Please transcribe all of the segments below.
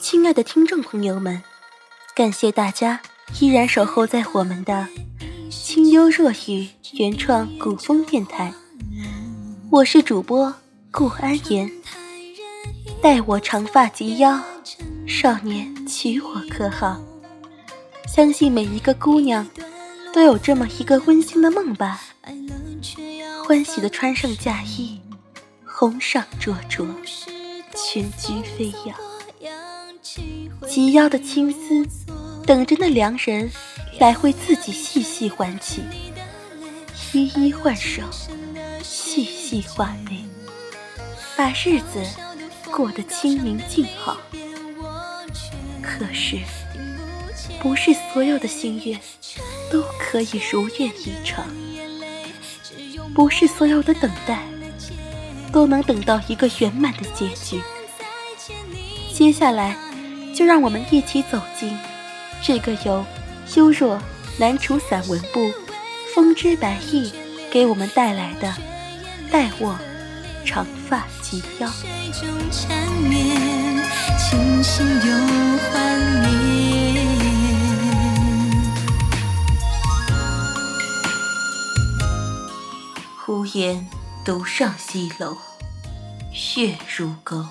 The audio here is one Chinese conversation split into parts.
亲爱的听众朋友们，感谢大家依然守候在我们的清幽若雨原创古风电台，我是主播顾安言。待我长发及腰，少年娶我可好？相信每一个姑娘都有这么一个温馨的梦吧。欢喜的穿上嫁衣，红裳灼灼，裙裾飞扬。及腰的青丝，等着那良人来为自己细细挽起，依依换手，细细画眉，把日子过得清明静好。可是，不是所有的心愿都可以如愿以偿，不是所有的等待都能等到一个圆满的结局。接下来。就让我们一起走进这个由幽若南楚散文部风之白翼给我们带来的《待我长发及腰》。呼烟独上西楼，月如钩。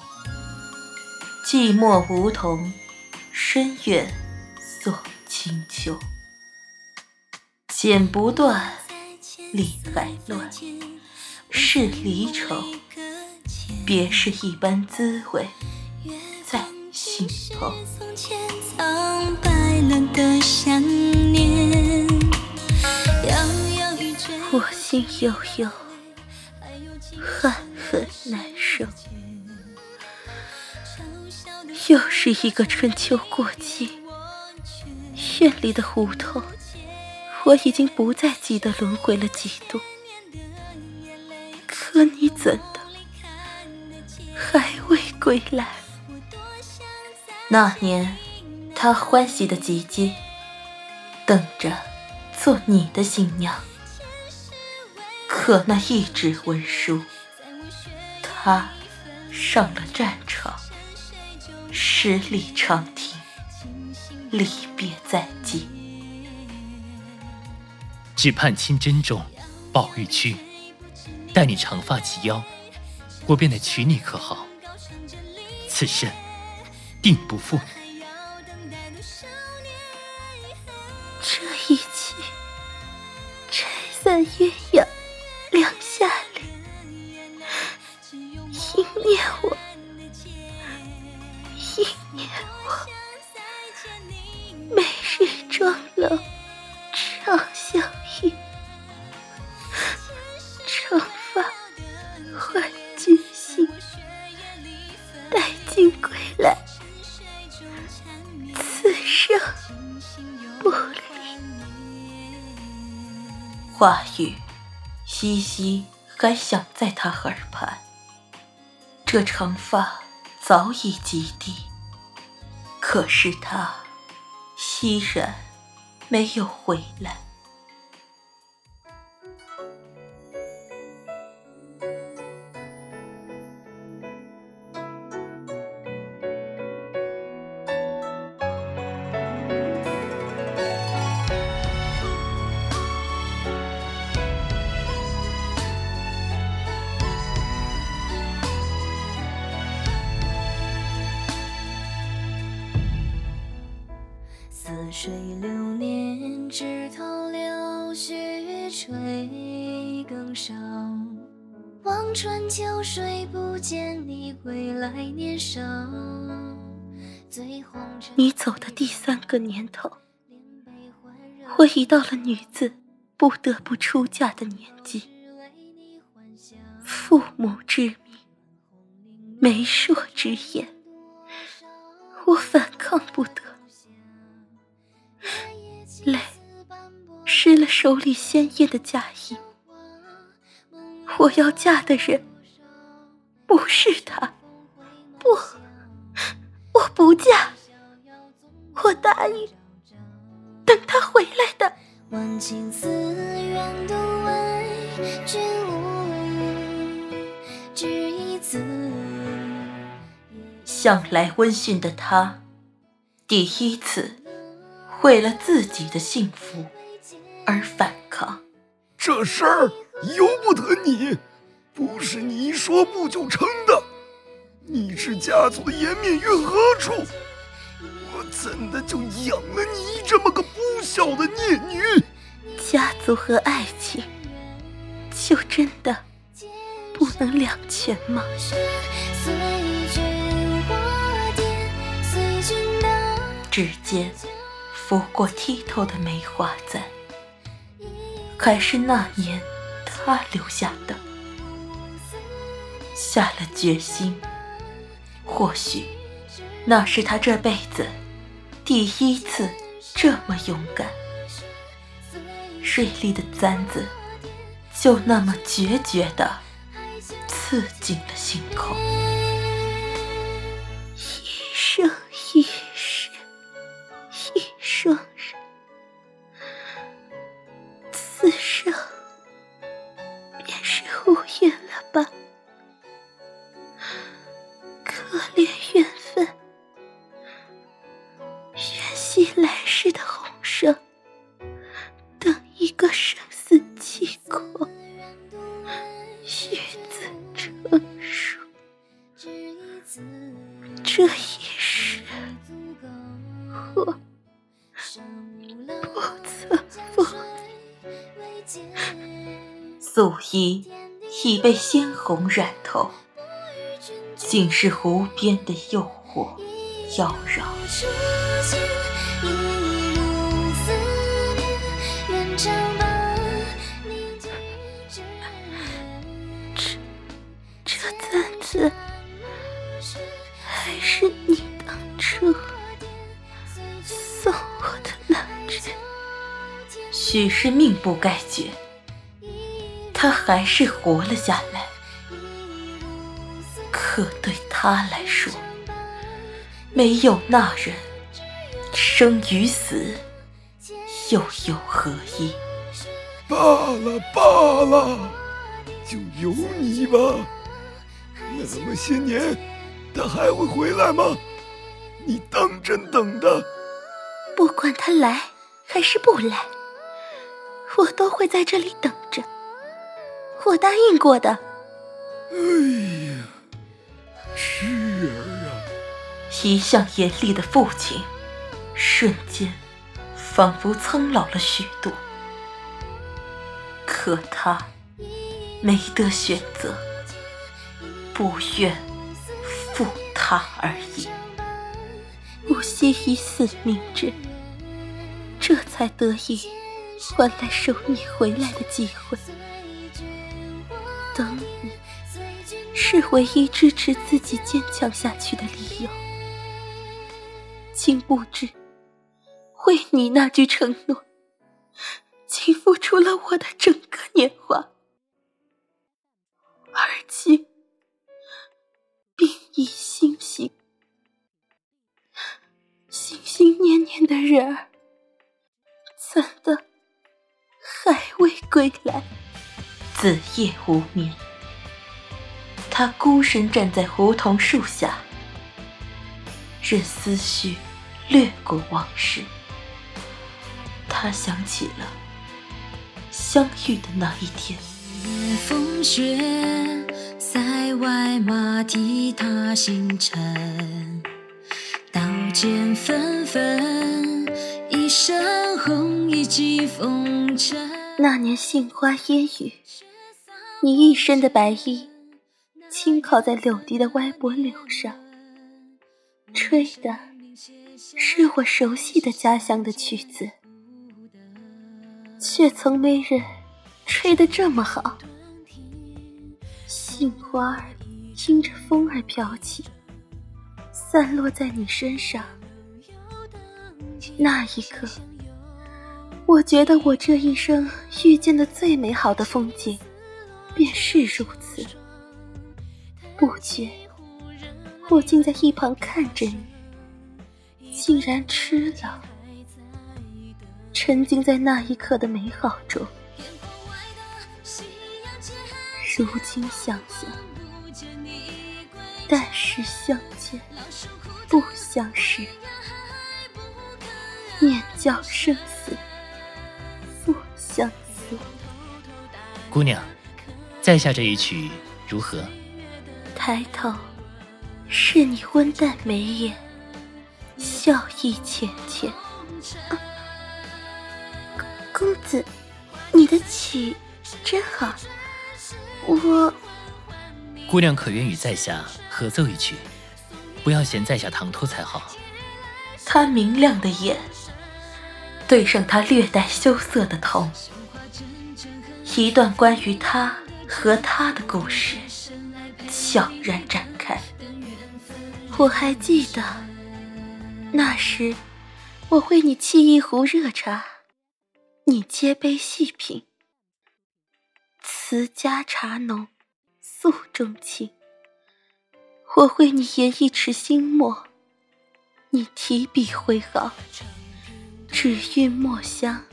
寂寞梧桐，深院锁清秋。剪不断，理还乱，是离愁。别是一般滋味在心头。我心悠悠，很难受。又是一个春秋过季，院里的胡同，我已经不再记得轮回了几度。可你怎的还未归来？那年，他欢喜的急急，等着做你的新娘。可那一纸文书，他上了战场。十里长亭，离别在即。只盼亲珍重，宝玉躯，待你长发及腰，我便得娶你，可好？此生定不负你。今归来，此生不离话语，依稀还响在他耳畔。这长发早已及地，可是他依然没有回来。水流年，枝头柳絮垂更少。望穿秋水，不见你归来年少。你走的第三个年头，我已到了女子不得不出嫁的年纪。父母之命，媒妁之言，我反抗不得。泪湿了手里鲜艳的嫁衣，我要嫁的人不是他，不，我不嫁。我答应，等他回来的。万顷寺愿独为君舞，只一字。向来温驯的他，第一次为了自己的幸福而反抗。这事儿由不得你，不是你一说不就成的。你是家族的颜面于何处？我怎的就养了你这么个不孝的孽女？家族和爱情，就真的不能两全吗？指尖拂过剔透的梅花簪，还是那年他留下的。下了决心，或许那是他这辈子第一次这么勇敢。锐利的簪子就那么决绝地刺进了心口。被鲜红染透，竟是无边的诱惑妖娆。这这簪子，还是你当初送我的那只？许是命不该绝，他还是活了下来。可对他来说，没有那人，生与死。又有何意？罢了罢了，就由你吧。那么些年，他还会回来吗？你当真等的？不管他来还是不来，我都会在这里等着。我答应过的。哎呀，痴儿啊！一向严厉的父亲，瞬间。仿佛苍老了许多，可他没得选择，不愿负他而已。不惜以死明志，这才得以换来收你回来的机会。等你，是唯一支持自己坚强下去的理由。竟不知。为你那句承诺，竟付出了我的整个年华，而今病已心醒，心心念念的人儿，怎的还未归来？子夜无眠，他孤身站在梧桐树下，任思绪掠过往事。他想起了相遇的那一天。风雪，塞外马蹄踏星辰，刀剑纷纷，一身红衣几风尘。那年杏花烟雨，你一身的白衣轻靠在柳堤的歪脖柳上，吹的是我熟悉的家乡的曲子。却从没人吹得这么好，杏花儿听着风儿飘起，散落在你身上。那一刻，我觉得我这一生遇见的最美好的风景，便是如此。不觉，我竟在一旁看着你，竟然吃了。沉浸在那一刻的美好中。如今想想，但是相见不相识，念教生死复相思。姑娘，在下这一曲如何？抬头，是你温淡眉眼，笑意浅浅。公子，你的曲真好。我，姑娘可愿与在下合奏一曲？不要嫌在下唐突才好。他明亮的眼，对上他略带羞涩的头，一段关于他和他的故事悄然展开。我还记得，那时我为你沏一壶热茶，你接杯细品。词家茶浓，诉衷情。我为你研一池新墨，你提笔挥毫，只韵墨香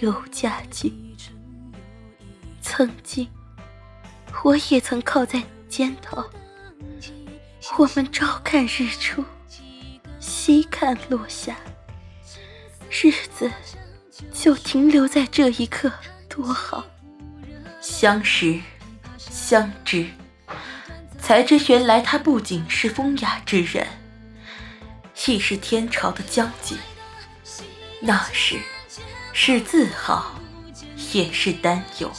留佳句。曾经，我也曾靠在你肩头，我们朝看日出，夕看落下，日子就停留在这一刻，多好。相识，相知，才知原来他不仅是风雅之人，亦是天朝的将军。那时，是自豪，也是担忧。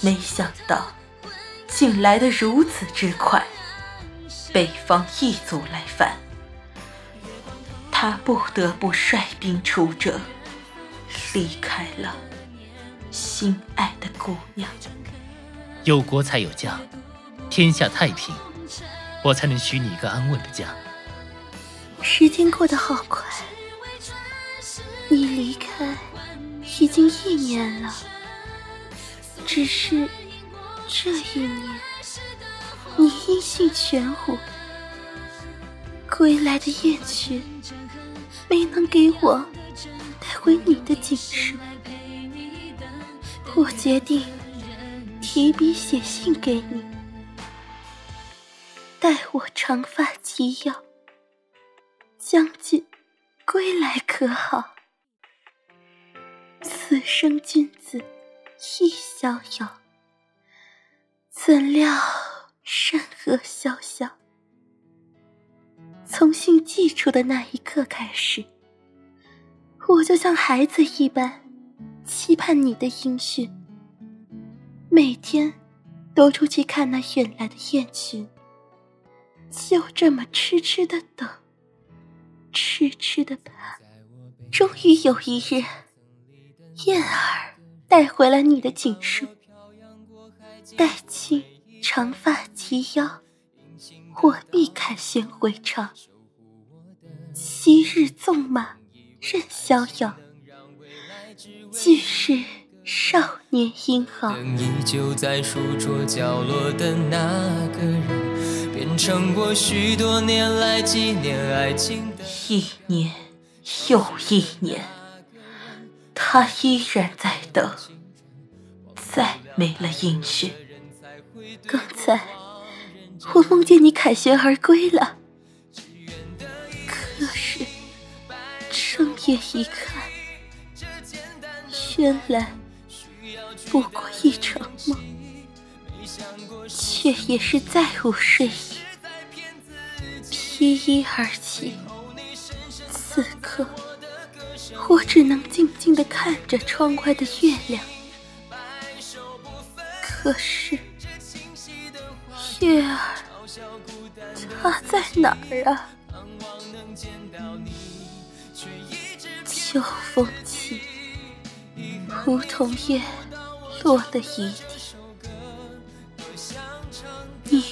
没想到，竟来得如此之快，北方异族来犯，他不得不率兵出征，离开了。心爱的姑娘，有国才有家，天下太平，我才能许你一个安稳的家。时间过得好快，你离开已经一年了。只是这一年，你音信全无，归来的雁群没能给我带回你的锦书。我决定提笔写信给你，待我长发及腰，将军归来可好？此生君子亦逍遥，怎料山河萧萧。从信寄出的那一刻开始，我就像孩子一般。期盼你的音讯，每天都出去看那远来的雁群，就这么痴痴的等，痴痴的盼。终于有一日，燕儿带回了你的锦书，待卿长发及腰，我必凯旋回朝。昔日纵马任逍遥。俱是少年英豪。依旧在书桌角落的那个人，变成我许多年来纪念爱情的。一年又一年，他依然在等，再没了音讯。刚才我梦见你凯旋而归了，可是睁眼一看。原来不过一场梦，却也是再无睡意，披衣而起。我只能静静的看着窗外的月亮。可是，月儿，它在哪儿啊？秋风起。梧桐叶落了一地，你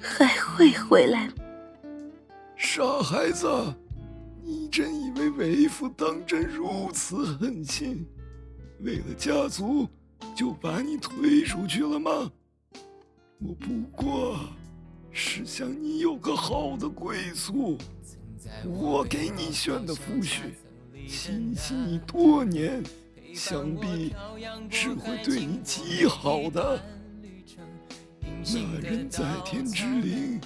还会回来吗？傻孩子，你真以为为父当真如此狠心，为了家族就把你推出去了吗？我不过是想你有个好的归宿，我给你选的夫婿。亲戚你多年，想必是会对你极好的。那人在天之灵，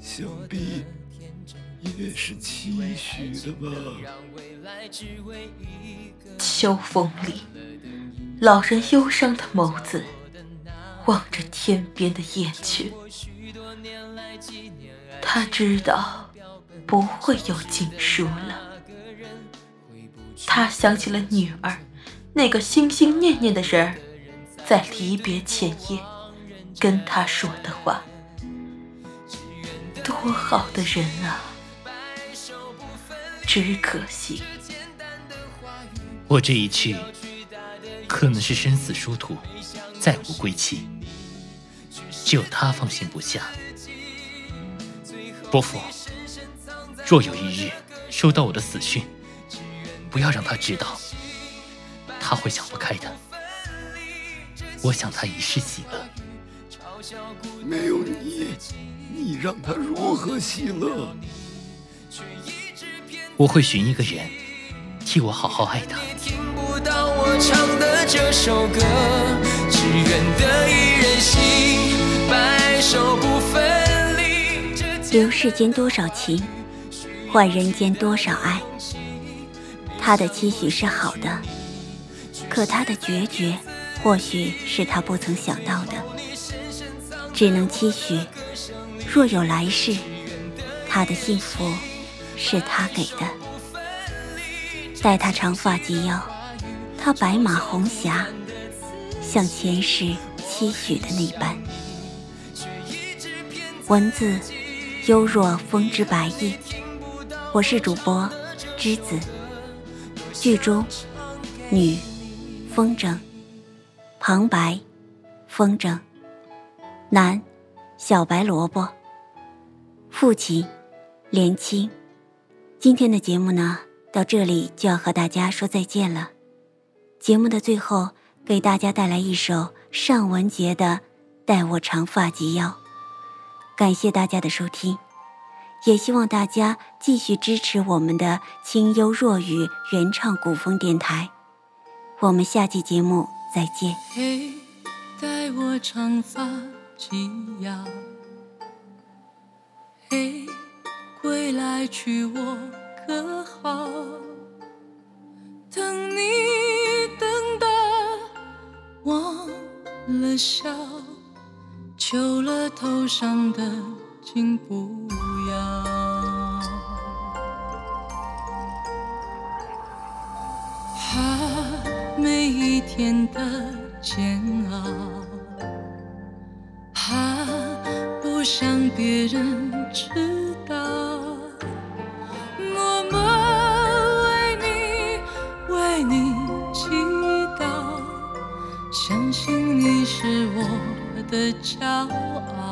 想必秋风里，老人忧伤的眸子望着天边的雁群，他知道不会有锦书了。他想起了女儿，那个心心念念的人儿，在离别前夜跟他说的话，多好的人啊！只可惜，我这一去，可能是生死殊途，再无归期。只有他放心不下。伯父，若有一日收到我的死讯，不要让他知道，他会想不开的。我想他一世喜乐。没有你，你让他如何喜乐？我会寻一个人，替我好好爱他。留世间多少情，换人间多少爱。他的期许是好的，可他的决绝，或许是他不曾想到的。只能期许，若有来世，他的幸福是他给的。待他长发及腰，他白马红霞，像前世期许的那般。文字幽若风之白翼，我是主播栀子。剧中，女，风筝，旁白，风筝，男，小白萝卜，父亲，连青。今天的节目呢，到这里就要和大家说再见了。节目的最后，给大家带来一首尚雯婕的《待我长发及腰》，感谢大家的收听。也希望大家继续支持我们的清幽若雨原创古风电台，我们下期节目再见。嘿，待我长发及腰。嘿，归来娶我可好？等你等的忘了笑，求了头上的巾不要，怕每一天的煎熬，怕不想别人知道，的骄傲。